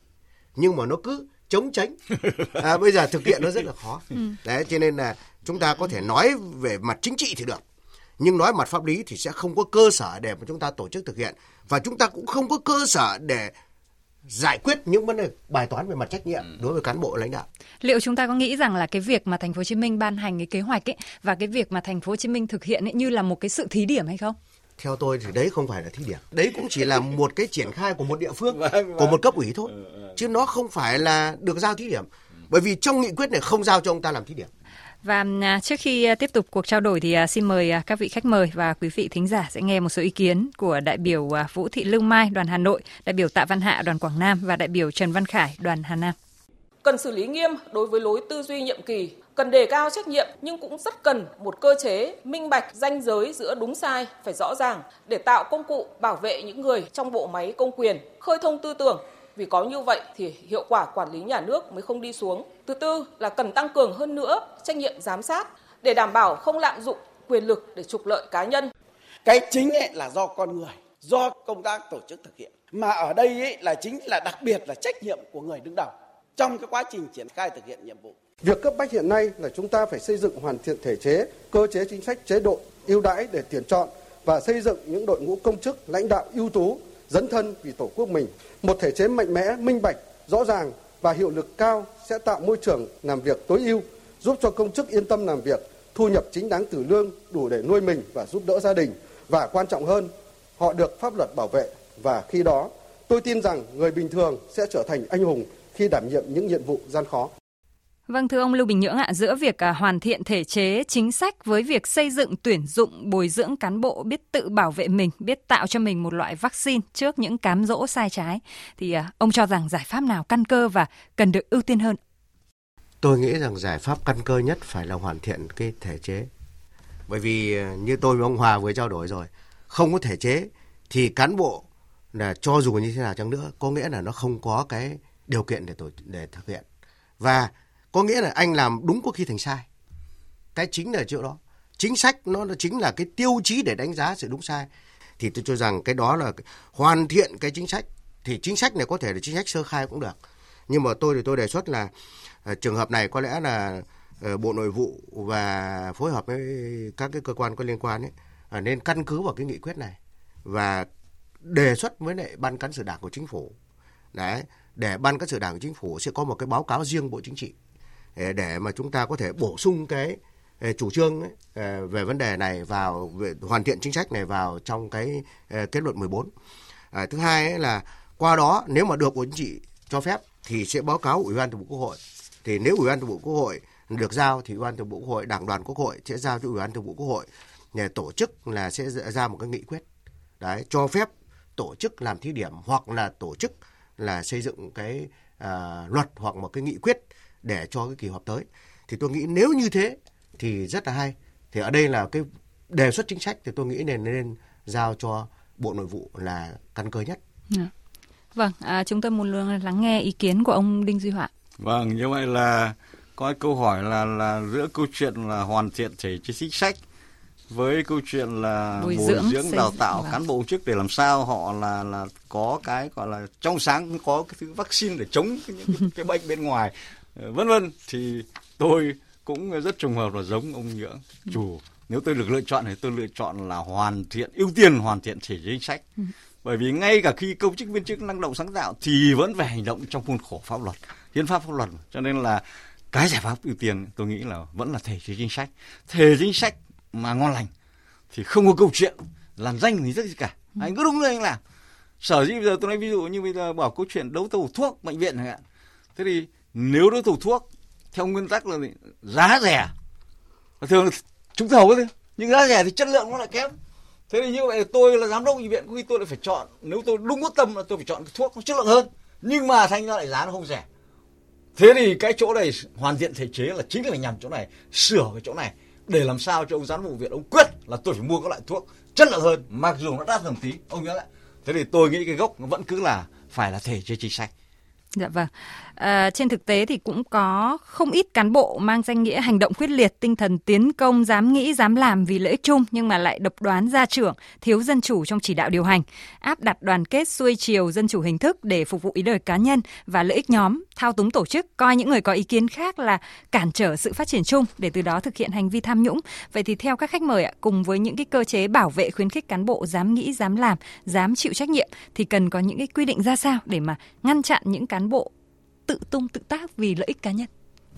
Nhưng mà nó cứ chống tránh. À, bây giờ thực hiện nó rất là khó. Đấy cho nên là chúng ta có thể nói về mặt chính trị thì được. Nhưng nói mặt pháp lý thì sẽ không có cơ sở để mà chúng ta tổ chức thực hiện. Và chúng ta cũng không có cơ sở để giải quyết những vấn đề bài toán về mặt trách nhiệm đối với cán bộ lãnh đạo. Liệu chúng ta có nghĩ rằng là cái việc mà thành phố Hồ Chí Minh ban hành cái kế hoạch ấy và cái việc mà thành phố Hồ Chí Minh thực hiện ấy như là một cái sự thí điểm hay không? Theo tôi thì đấy không phải là thí điểm. Đấy cũng chỉ là một cái triển khai của một địa phương của một cấp ủy thôi. Chứ nó không phải là được giao thí điểm. Bởi vì trong nghị quyết này không giao cho ông ta làm thí điểm. Và à, trước khi à, tiếp tục cuộc trao đổi thì à, xin mời các vị khách mời và quý vị thính giả sẽ nghe một số ý kiến của đại biểu Vũ Thị Lương Mai, đoàn Hà Nội, đại biểu Tạ Văn Hạ, đoàn Quảng Nam và đại biểu Trần Văn Khải, đoàn Hà Nam. Cần xử lý nghiêm đối với lối tư duy nhiệm kỳ, cần đề cao trách nhiệm nhưng cũng rất cần một cơ chế minh bạch ranh giới giữa đúng sai phải rõ ràng để tạo công cụ bảo vệ những người trong bộ máy công quyền, khơi thông tư tưởng vì có như vậy thì hiệu quả quản lý nhà nước mới không đi xuống. Thứ tư là cần tăng cường hơn nữa trách nhiệm giám sát để đảm bảo không lạm dụng quyền lực để trục lợi cá nhân. cái chính ấy là do con người do công tác tổ chức thực hiện mà ở đây ấy là chính là đặc biệt là trách nhiệm của người đứng đầu trong cái quá trình triển khai thực hiện nhiệm vụ Việc cấp bách hiện nay là chúng ta phải xây dựng hoàn thiện thể chế, cơ chế chính sách chế độ ưu đãi để tuyển chọn và xây dựng những đội ngũ công chức lãnh đạo ưu tú, dấn thân vì Tổ quốc mình. Một thể chế mạnh mẽ, minh bạch, rõ ràng và hiệu lực cao sẽ tạo môi trường làm việc tối ưu, giúp cho công chức yên tâm làm việc, thu nhập chính đáng từ lương đủ để nuôi mình và giúp đỡ gia đình và quan trọng hơn, họ được pháp luật bảo vệ và khi đó tôi tin rằng người bình thường sẽ trở thành anh hùng khi đảm nhiệm những nhiệm vụ gian khó. Vâng thưa ông Lưu Bình Nhưỡng ạ, giữa việc à, hoàn thiện thể chế chính sách với việc xây dựng tuyển dụng bồi dưỡng cán bộ biết tự bảo vệ mình, biết tạo cho mình một loại vaccine trước những cám dỗ sai trái thì à, ông cho rằng giải pháp nào căn cơ và cần được ưu tiên hơn? Tôi nghĩ rằng giải pháp căn cơ nhất phải là hoàn thiện cái thể chế. Bởi vì à, như tôi với ông Hòa vừa trao đổi rồi, không có thể chế thì cán bộ là cho dù như thế nào chăng nữa có nghĩa là nó không có cái điều kiện để tổ để thực hiện. Và có nghĩa là anh làm đúng có khi thành sai. Cái chính là chỗ đó. Chính sách nó chính là cái tiêu chí để đánh giá sự đúng sai. Thì tôi cho rằng cái đó là hoàn thiện cái chính sách. Thì chính sách này có thể là chính sách sơ khai cũng được. Nhưng mà tôi thì tôi đề xuất là uh, trường hợp này có lẽ là uh, bộ nội vụ và phối hợp với các cái cơ quan có liên quan ấy uh, nên căn cứ vào cái nghị quyết này và đề xuất với lại ban cán sự đảng của chính phủ. Đấy để ban cán sự đảng của chính phủ sẽ có một cái báo cáo riêng bộ chính trị. Ờ, để mà chúng ta có thể bổ sung cái ờ, chủ trương ờ, về vấn đề này vào hoàn thiện chính sách này vào trong cái kết luận 14. À, thứ hai là qua đó nếu mà được Bộ Chính trị cho phép thì sẽ báo cáo Ủy ban Thường vụ Quốc hội. Thì nếu Ủy ban Thường vụ Quốc hội được giao thì Ủy ban Thường vụ Quốc hội, Đảng đoàn Quốc hội sẽ giao cho Ủy ban Thường vụ Quốc hội để tổ chức là sẽ ra một cái nghị quyết. Đấy, cho phép tổ chức làm thí điểm hoặc là tổ chức là xây dựng cái à, luật hoặc một cái nghị quyết để cho cái kỳ họp tới. Thì tôi nghĩ nếu như thế thì rất là hay. Thì ở đây là cái đề xuất chính sách thì tôi nghĩ nên nên giao cho bộ nội vụ là căn cơ nhất. Dạ. vâng à, chúng tôi muốn lắng nghe ý kiến của ông đinh duy họa. Vâng như vậy là có câu hỏi là là giữa câu chuyện là hoàn thiện thể chế chính sách với câu chuyện là bồi, bồi dưỡng, dưỡng đào tạo vâng. cán bộ chức để làm sao họ là là có cái gọi là trong sáng có cái thứ vaccine để chống cái, những cái, cái bệnh bên ngoài vân vân. Thì tôi cũng rất trùng hợp là giống ông nhưỡng chủ. Nếu tôi được lựa chọn thì tôi lựa chọn là hoàn thiện ưu tiên hoàn thiện thể chế chính sách. Ừ. bởi vì ngay cả khi công chức viên chức năng động sáng tạo thì vẫn phải hành động trong khuôn khổ pháp luật hiến pháp pháp luật. Cho nên là cái giải pháp ưu tiên tôi nghĩ là vẫn là thể chế chính sách. Thể chính sách mà ngon lành thì không có câu chuyện làm danh thì rất gì cả. Ừ. anh cứ đúng rồi anh làm. Sở dĩ bây giờ tôi nói ví dụ như bây giờ bảo câu chuyện đấu thầu thuốc bệnh viện chẳng hạn. Thế thì nếu đối thủ thuốc theo nguyên tắc là giá rẻ. Thường trúng thầu thôi nhưng giá rẻ thì chất lượng nó lại kém. Thế thì như vậy tôi là giám đốc bệnh viện, có khi tôi lại phải chọn, nếu tôi đúng quyết tâm là tôi phải chọn cái thuốc nó chất lượng hơn. Nhưng mà thành ra lại giá nó không rẻ. Thế thì cái chỗ này hoàn thiện thể chế là chính là nhằm chỗ này, sửa cái chỗ này, để làm sao cho ông giám đốc bệnh viện ông quyết là tôi phải mua các loại thuốc chất lượng hơn, mặc dù nó đắt hơn tí. Ông nhớ lại. Thế thì tôi nghĩ cái gốc nó vẫn cứ là phải là thể chế chính sách. Dạ vâng. À, trên thực tế thì cũng có không ít cán bộ mang danh nghĩa hành động quyết liệt, tinh thần tiến công, dám nghĩ, dám làm vì lợi ích chung nhưng mà lại độc đoán gia trưởng, thiếu dân chủ trong chỉ đạo điều hành, áp đặt đoàn kết xuôi chiều dân chủ hình thức để phục vụ ý đời cá nhân và lợi ích nhóm, thao túng tổ chức, coi những người có ý kiến khác là cản trở sự phát triển chung để từ đó thực hiện hành vi tham nhũng. Vậy thì theo các khách mời ạ, cùng với những cái cơ chế bảo vệ khuyến khích cán bộ dám nghĩ, dám làm, dám chịu trách nhiệm thì cần có những cái quy định ra sao để mà ngăn chặn những cán bộ tự tung tự tác vì lợi ích cá nhân.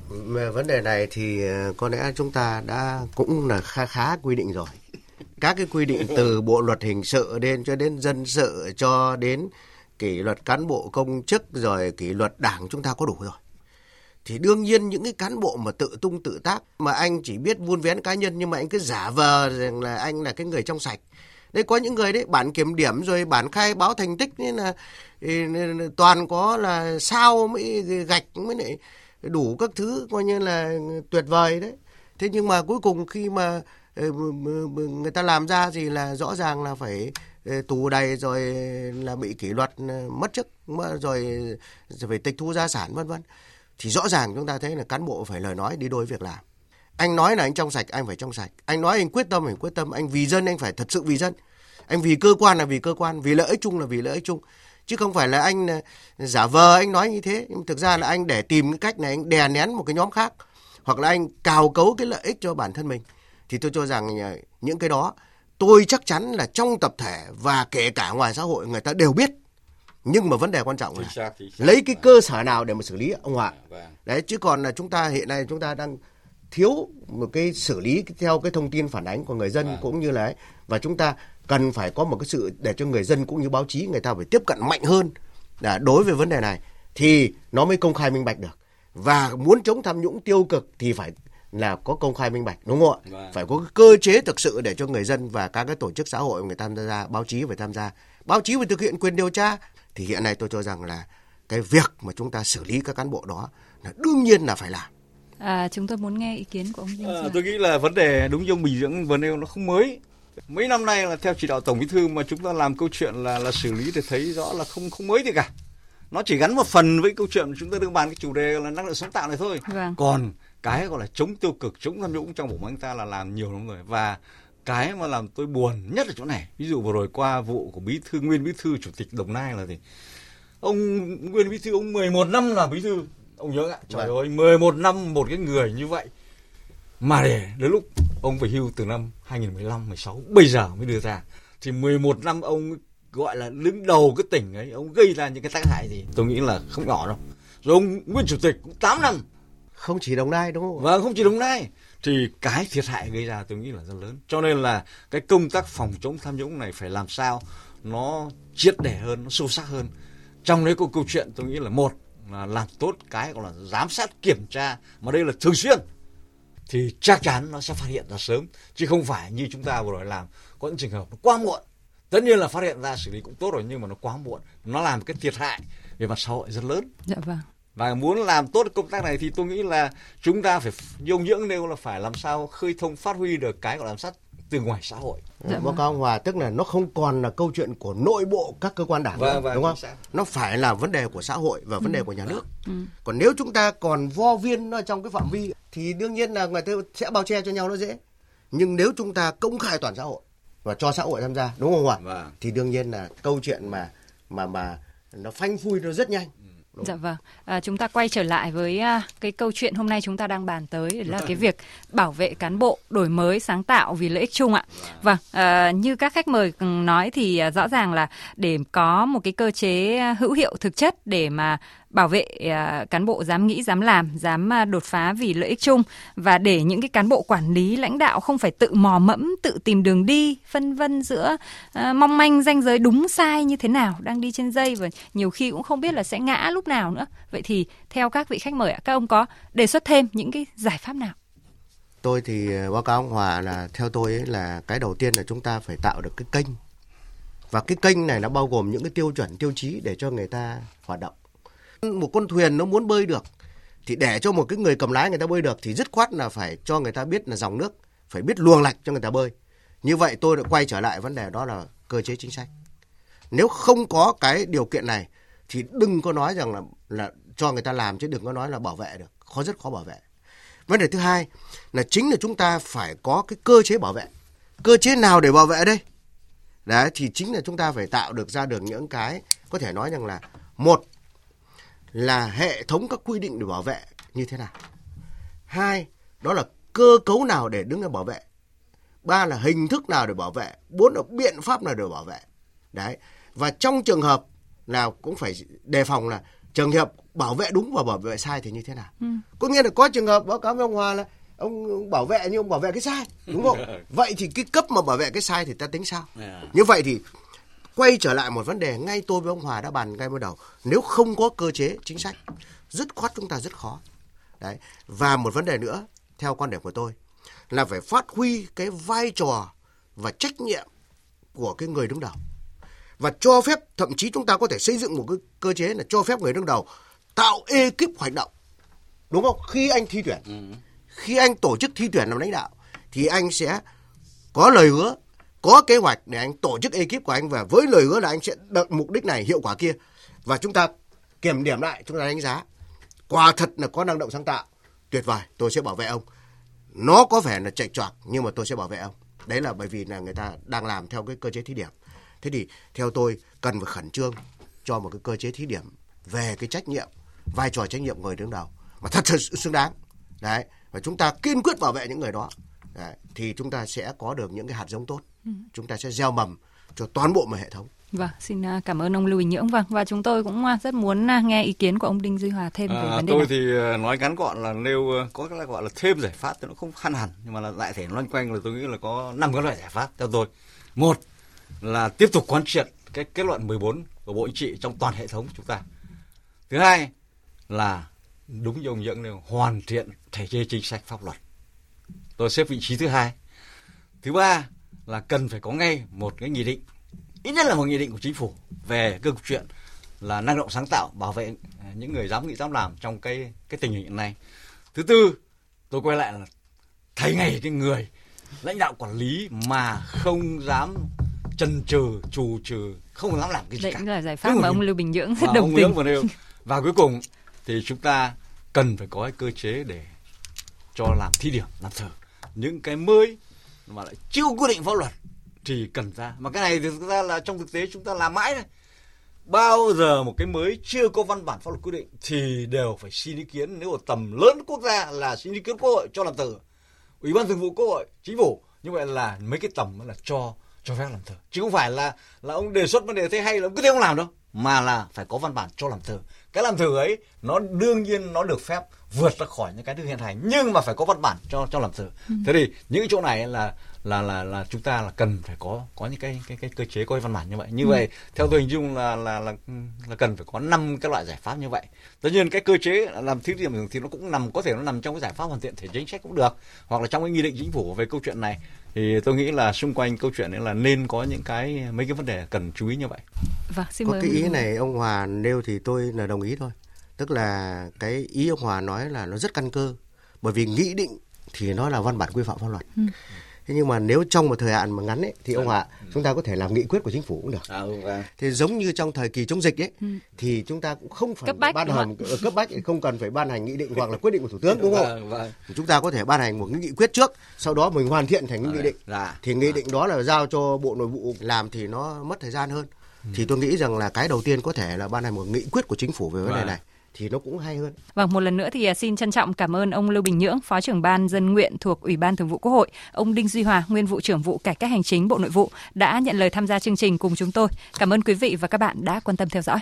Về vấn đề này thì ờ, có lẽ chúng ta đã cũng là khá khá quy định rồi. Các cái quy định từ bộ luật hình sự đến cho đến dân sự, cho đến kỷ luật cán bộ công chức, rồi kỷ luật đảng chúng ta có đủ rồi. Thì đương nhiên những cái cán bộ mà tự tung tự tác mà anh chỉ biết vuôn vén cá nhân nhưng mà anh cứ giả vờ rằng là anh là cái người trong sạch đấy, có những người đấy bản kiểm điểm rồi bản khai báo thành tích, nên là toàn có là sao mới gạch mới lại đủ các thứ, coi như là tuyệt vời đấy. Thế nhưng mà cuối cùng khi mà ờ, người ta làm ra thì là rõ ràng là phải ờ, tù đầy rồi là bị kỷ luật ờ, mất chức rồi phải tịch thu gia sản, vân vân. Thì rõ ràng chúng ta thấy là cán bộ phải lời nói đi đôi việc làm anh nói là anh trong sạch anh phải trong sạch. Anh nói anh quyết tâm anh quyết tâm. Anh vì dân anh phải thật sự vì dân. Anh vì cơ quan là vì cơ quan vì lợi ích chung là vì lợi ích chung. Chứ không phải là anh giả vờ anh nói như thế. Nhưng thực ra là anh để tìm cái cách này anh đè nén một cái nhóm khác. Hoặc là anh cào cấu cái lợi ích cho bản thân mình. Thì tôi cho rằng ờ, những cái đó tôi chắc chắn là trong tập thể và kể cả ngoài xã hội người ta đều biết. Nhưng mà vấn đề quan trọng là lấy cái cơ sở nào để mà xử lý ông Hòa Vâng. đấy chứ còn là chúng ta hiện nay chúng ta đang thiếu một cái xử lý theo cái thông tin phản ánh của người dân Vâng. cũng như là ấy. Và chúng ta cần phải có một cái sự để cho người dân cũng như báo chí người ta phải tiếp cận mạnh hơn là đối với vấn đề này thì nó mới công khai minh bạch được. Và muốn chống tham nhũng tiêu cực thì phải là có công khai minh bạch đúng không ạ? Vâng. phải có cái cơ chế thực sự để cho người dân và các cái tổ chức xã hội người tham gia báo chí phải tham gia. Báo chí phải thực hiện quyền điều tra. Thì hiện nay tôi cho rằng là cái việc mà chúng ta xử lý các cán bộ đó là đương nhiên là phải làm À, chúng tôi muốn nghe ý kiến của ông Dinh À, Dư. tôi nghĩ là vấn đề đúng như ông Bình Dưỡng vừa nêu nó không mới. Mấy năm nay là theo chỉ đạo Tổng Bí thư mà chúng ta làm câu chuyện là là xử lý để thấy rõ là không không mới gì cả. Nó chỉ gắn một phần với câu chuyện chúng ta đương bàn cái chủ đề là năng lượng sáng tạo này thôi. Vâng. Còn cái gọi là chống tiêu cực, chống tham nhũng trong bộ máy ta là làm nhiều lắm rồi và cái mà làm tôi buồn nhất là chỗ này ví dụ vừa rồi qua vụ của bí thư nguyên bí thư chủ tịch đồng nai là gì ông nguyên bí thư ông 11 năm là bí thư ông nhớ ạ trời ơi 11 năm một cái người như vậy. Mà để đến lúc ông về hưu từ năm 2015 16 bây giờ mới đưa ra. Thì 11 năm ông gọi là đứng đầu cái tỉnh ấy ông gây ra những cái tác hại gì? Tôi nghĩ là không nhỏ đâu. Rồi ông nguyên chủ tịch cũng 8 năm. Không chỉ đồng nai đúng không vâng không chỉ đồng nai. Thì cái thiệt hại gây ra tôi nghĩ là rất lớn. Cho nên là cái công tác phòng chống tham nhũng này phải làm sao nó triệt để hơn nó sâu sắc hơn. Trong đấy có câu chuyện tôi nghĩ là một là làm tốt cái gọi là giám sát kiểm tra mà đây là thường xuyên thì chắc chắn nó sẽ phát hiện ra sớm. Chứ không phải như chúng ta vừa rồi làm có những trường hợp nó quá muộn. Tất nhiên là phát hiện ra xử lý cũng tốt rồi nhưng mà nó quá muộn. Nó làm cái thiệt hại về mặt xã hội rất lớn. Dạ vâng. và muốn làm tốt công tác này thì tôi nghĩ là chúng ta phải như ông Nhưỡng nêu là phải làm sao khơi thông phát huy được cái gọi là giám sát từ ngoài xã hội Dạ báo cáo ông Hòa tức là nó không còn là câu chuyện của nội bộ các cơ quan đảng Vâng, nữa, vâng, đúng không? Nó phải là vấn đề của xã hội và vấn đề của nhà nước. Ừ. Còn nếu chúng ta còn vo viên nó trong cái phạm vi thì đương nhiên là người ta sẽ bao che cho nhau nó dễ. Nhưng nếu chúng ta công khai toàn xã hội và cho xã hội tham gia, đúng không Hòa? Vâng. Thì đương nhiên là câu chuyện mà mà mà nó phanh phui nó rất nhanh. Dạ vâng. À, chúng ta quay trở lại với à, cái câu chuyện hôm nay chúng ta đang bàn tới là cái việc bảo vệ cán bộ, đổi mới, sáng tạo vì lợi ích chung ạ. Vâng, à, như các khách mời nói thì à, rõ ràng là để có một cái cơ chế hữu hiệu thực chất để mà bảo vệ à, cán bộ dám nghĩ, dám làm, dám à, đột phá vì lợi ích chung và để những cái cán bộ quản lý, lãnh đạo không phải tự mò mẫm, tự tìm đường đi, phân vân giữa uh, mong manh ranh giới đúng sai như thế nào đang đi trên dây và nhiều khi cũng không biết là sẽ ngã lúc nào nữa. Vậy thì theo các vị khách mời các ông có đề xuất thêm những cái giải pháp nào? Tôi thì à, báo cáo ông Hòa là theo tôi ấy là cái đầu tiên là chúng ta phải tạo được cái kênh. Và cái kênh này nó bao gồm những cái tiêu chuẩn, tiêu chí để cho người ta hoạt động. Một con thuyền nó muốn bơi được thì để cho một cái người cầm lái người ta bơi được thì dứt khoát là phải cho người ta biết là dòng nước, phải biết luồng lạch cho người ta bơi. Như vậy tôi đã quay trở lại vấn đề đó là cơ chế chính sách. Nếu không có cái điều kiện này thì đừng có nói rằng là là cho người ta làm chứ đừng có nói là bảo vệ được, khó rất khó bảo vệ. Vấn đề thứ hai là chính là chúng ta phải có cái cơ chế bảo vệ. Cơ chế nào để bảo vệ đây? Đấy thì chính là chúng ta phải tạo được ra được những cái có thể nói rằng là một là hệ thống các quy định để bảo vệ như thế nào. Hai, đó là cơ cấu nào để đứng ra bảo vệ. Ba là hình thức nào để bảo vệ. Bốn là biện pháp nào để bảo vệ. Đấy. Và trong trường hợp nào cũng phải đề phòng là trường hợp bảo vệ đúng và bảo vệ sai thì như thế nào. Ừ. Có nghĩa là có trường hợp báo cáo với ông Hòa là ông bảo vệ nhưng ông bảo vệ cái sai, đúng không? Vậy thì cái cấp mà bảo vệ cái sai thì ta tính sao? Như vậy thì quay trở lại một vấn đề ngay tôi với ông Hòa đã bàn ngay ban đầu. Nếu không có cơ chế chính sách, dứt khoát chúng ta rất khó. Đấy. Và một vấn đề nữa, theo quan điểm của tôi, là phải phát huy cái vai trò và trách nhiệm của cái người đứng đầu. Và cho phép, thậm chí chúng ta có thể xây dựng một cái cơ chế là cho phép người đứng đầu tạo ekip hoạt động. Đúng không? Khi anh thi tuyển, khi anh tổ chức thi tuyển làm lãnh đạo, thì anh sẽ có lời hứa có kế hoạch để anh tổ chức ekip của anh và với lời hứa là anh sẽ đạt mục đích này, hiệu quả kia. Và chúng ta kiểm điểm lại, chúng ta đánh giá. Quả thật là có năng động sáng tạo. Tuyệt vời, tôi sẽ bảo vệ ông. Nó có vẻ là chạy choạc, nhưng mà tôi sẽ bảo vệ ông. Đấy là bởi vì là người ta đang làm theo cái cơ chế thí điểm. Thế thì theo tôi, cần phải khẩn trương cho một cái cơ chế thí điểm về cái trách nhiệm, vai trò trách nhiệm người đứng đầu. Mà thật sự xứng đáng. Đấy, và chúng ta kiên quyết bảo vệ những người đó. Đấy, thì chúng ta sẽ có được những cái hạt giống tốt Ừ. chúng ta sẽ gieo mầm cho toàn bộ một hệ thống Vâng, xin à, cảm ơn ông Lưu Bình Nhưỡng. Vâng, và chúng tôi cũng à, rất muốn à, nghe ý kiến của ông Đinh Duy Hòa thêm về À, vấn đề tôi này. thì ờ, nói ngắn gọn là nêu có cái gọi là thêm giải pháp thì nó không khăn hẳn nhưng mà là lại thể loanh quanh là tôi nghĩ là có năm cái loại giải pháp theo tôi một là tiếp tục quán triệt cái kết luận 14 của bộ chính trị trong toàn hệ thống chúng ta thứ hai là đúng như ông Nhưỡng nêu hoàn thiện thể chế chính sách pháp luật tôi xếp vị trí thứ hai thứ ba là cần phải có ngay một cái nghị định ít nhất là một nghị định của chính phủ về cái câu chuyện là năng động sáng tạo bảo vệ à, những người dám nghĩ dám làm trong cái cái tình hình hiện nay thứ tư tôi quay lại là thấy ngay cái người lãnh đạo quản lý mà không dám chần chừ trù trừ không dám làm cái gì Đấy cả là giải pháp Cứ mà ông. Lưu Bình Nhưỡng rất và đồng ông tình. Nêu và cuối cùng thì chúng ta cần phải có cái cơ chế để cho làm thí điểm làm thử những cái mới mà lại chưa quy định pháp luật thì cần ra. Mà cái này thì thực ra là trong thực tế chúng ta làm mãi này bao giờ một cái mới chưa có văn bản pháp luật quy định thì đều phải xin ý kiến. Nếu ở tầm lớn quốc gia là xin ý kiến quốc hội cho làm thử ủy ban thường vụ quốc hội, chính phủ. Như vậy là mấy cái tầm là cho cho phép làm thử chứ không phải là là ông đề xuất vấn đề thế hay là ông cứ thế ông làm đâu mà là phải có văn bản cho làm thử. Cái làm thử ấy nó đương nhiên nó được phép vượt ra khỏi những cái được hiện hành nhưng mà phải có văn bản cho cho làm thử. Ừ. thế thì những cái chỗ này là là là là chúng ta là cần phải có có những cái cái cái cơ chế có văn bản như vậy. Như Ừ. vậy theo tôi hình dung là là là là cần phải có năm cái loại giải pháp như vậy. Tất nhiên cái cơ chế làm thí điểm thì nó cũng nằm có thể nó nằm trong cái giải pháp hoàn thiện thể chính sách cũng được hoặc là trong cái nghị định chính phủ về câu chuyện này thì tôi nghĩ là xung quanh câu chuyện ấy là nên có những cái mấy cái vấn đề cần chú ý như vậy. Vâng, xin có mời cái ý này ông Hòa nêu thì tôi là đồng ý thôi. Tức là cái ý ông Hòa nói là nó rất căn cơ. Bởi vì nghị định thì nó là văn bản quy phạm pháp luật. Ừ. thế nhưng mà nếu trong một thời hạn mà ngắn ấy thì ông Hòa chúng ta có thể làm nghị quyết của chính phủ cũng được à, vâng. thì giống như trong thời kỳ chống dịch ấy Ừ. thì chúng ta cũng không phải Cấp bách, ban hành ờ, cấp bách không cần phải ban hành nghị định hoặc là quyết định của thủ tướng đúng không Vâng, vâng. chúng ta có thể ban hành một cái nghị quyết trước sau đó mình hoàn thiện thành nghị định Dạ. thì nghị định đó là giao cho bộ nội vụ làm thì nó mất thời gian hơn thì tôi nghĩ rằng là cái đầu tiên có thể là ban hành một nghị quyết của chính phủ về vấn đề Vâng. này thì nó cũng hay hơn Vâng, một lần nữa thì à, xin trân trọng cảm ơn ông Lưu Bình Nhưỡng, Phó trưởng ban dân nguyện thuộc Ủy ban Thường vụ Quốc hội, ông Đinh Duy Hòa, nguyên vụ trưởng vụ cải cách hành chính Bộ Nội vụ đã nhận lời tham gia chương trình cùng chúng tôi. Cảm ơn quý vị và các bạn đã quan tâm theo dõi.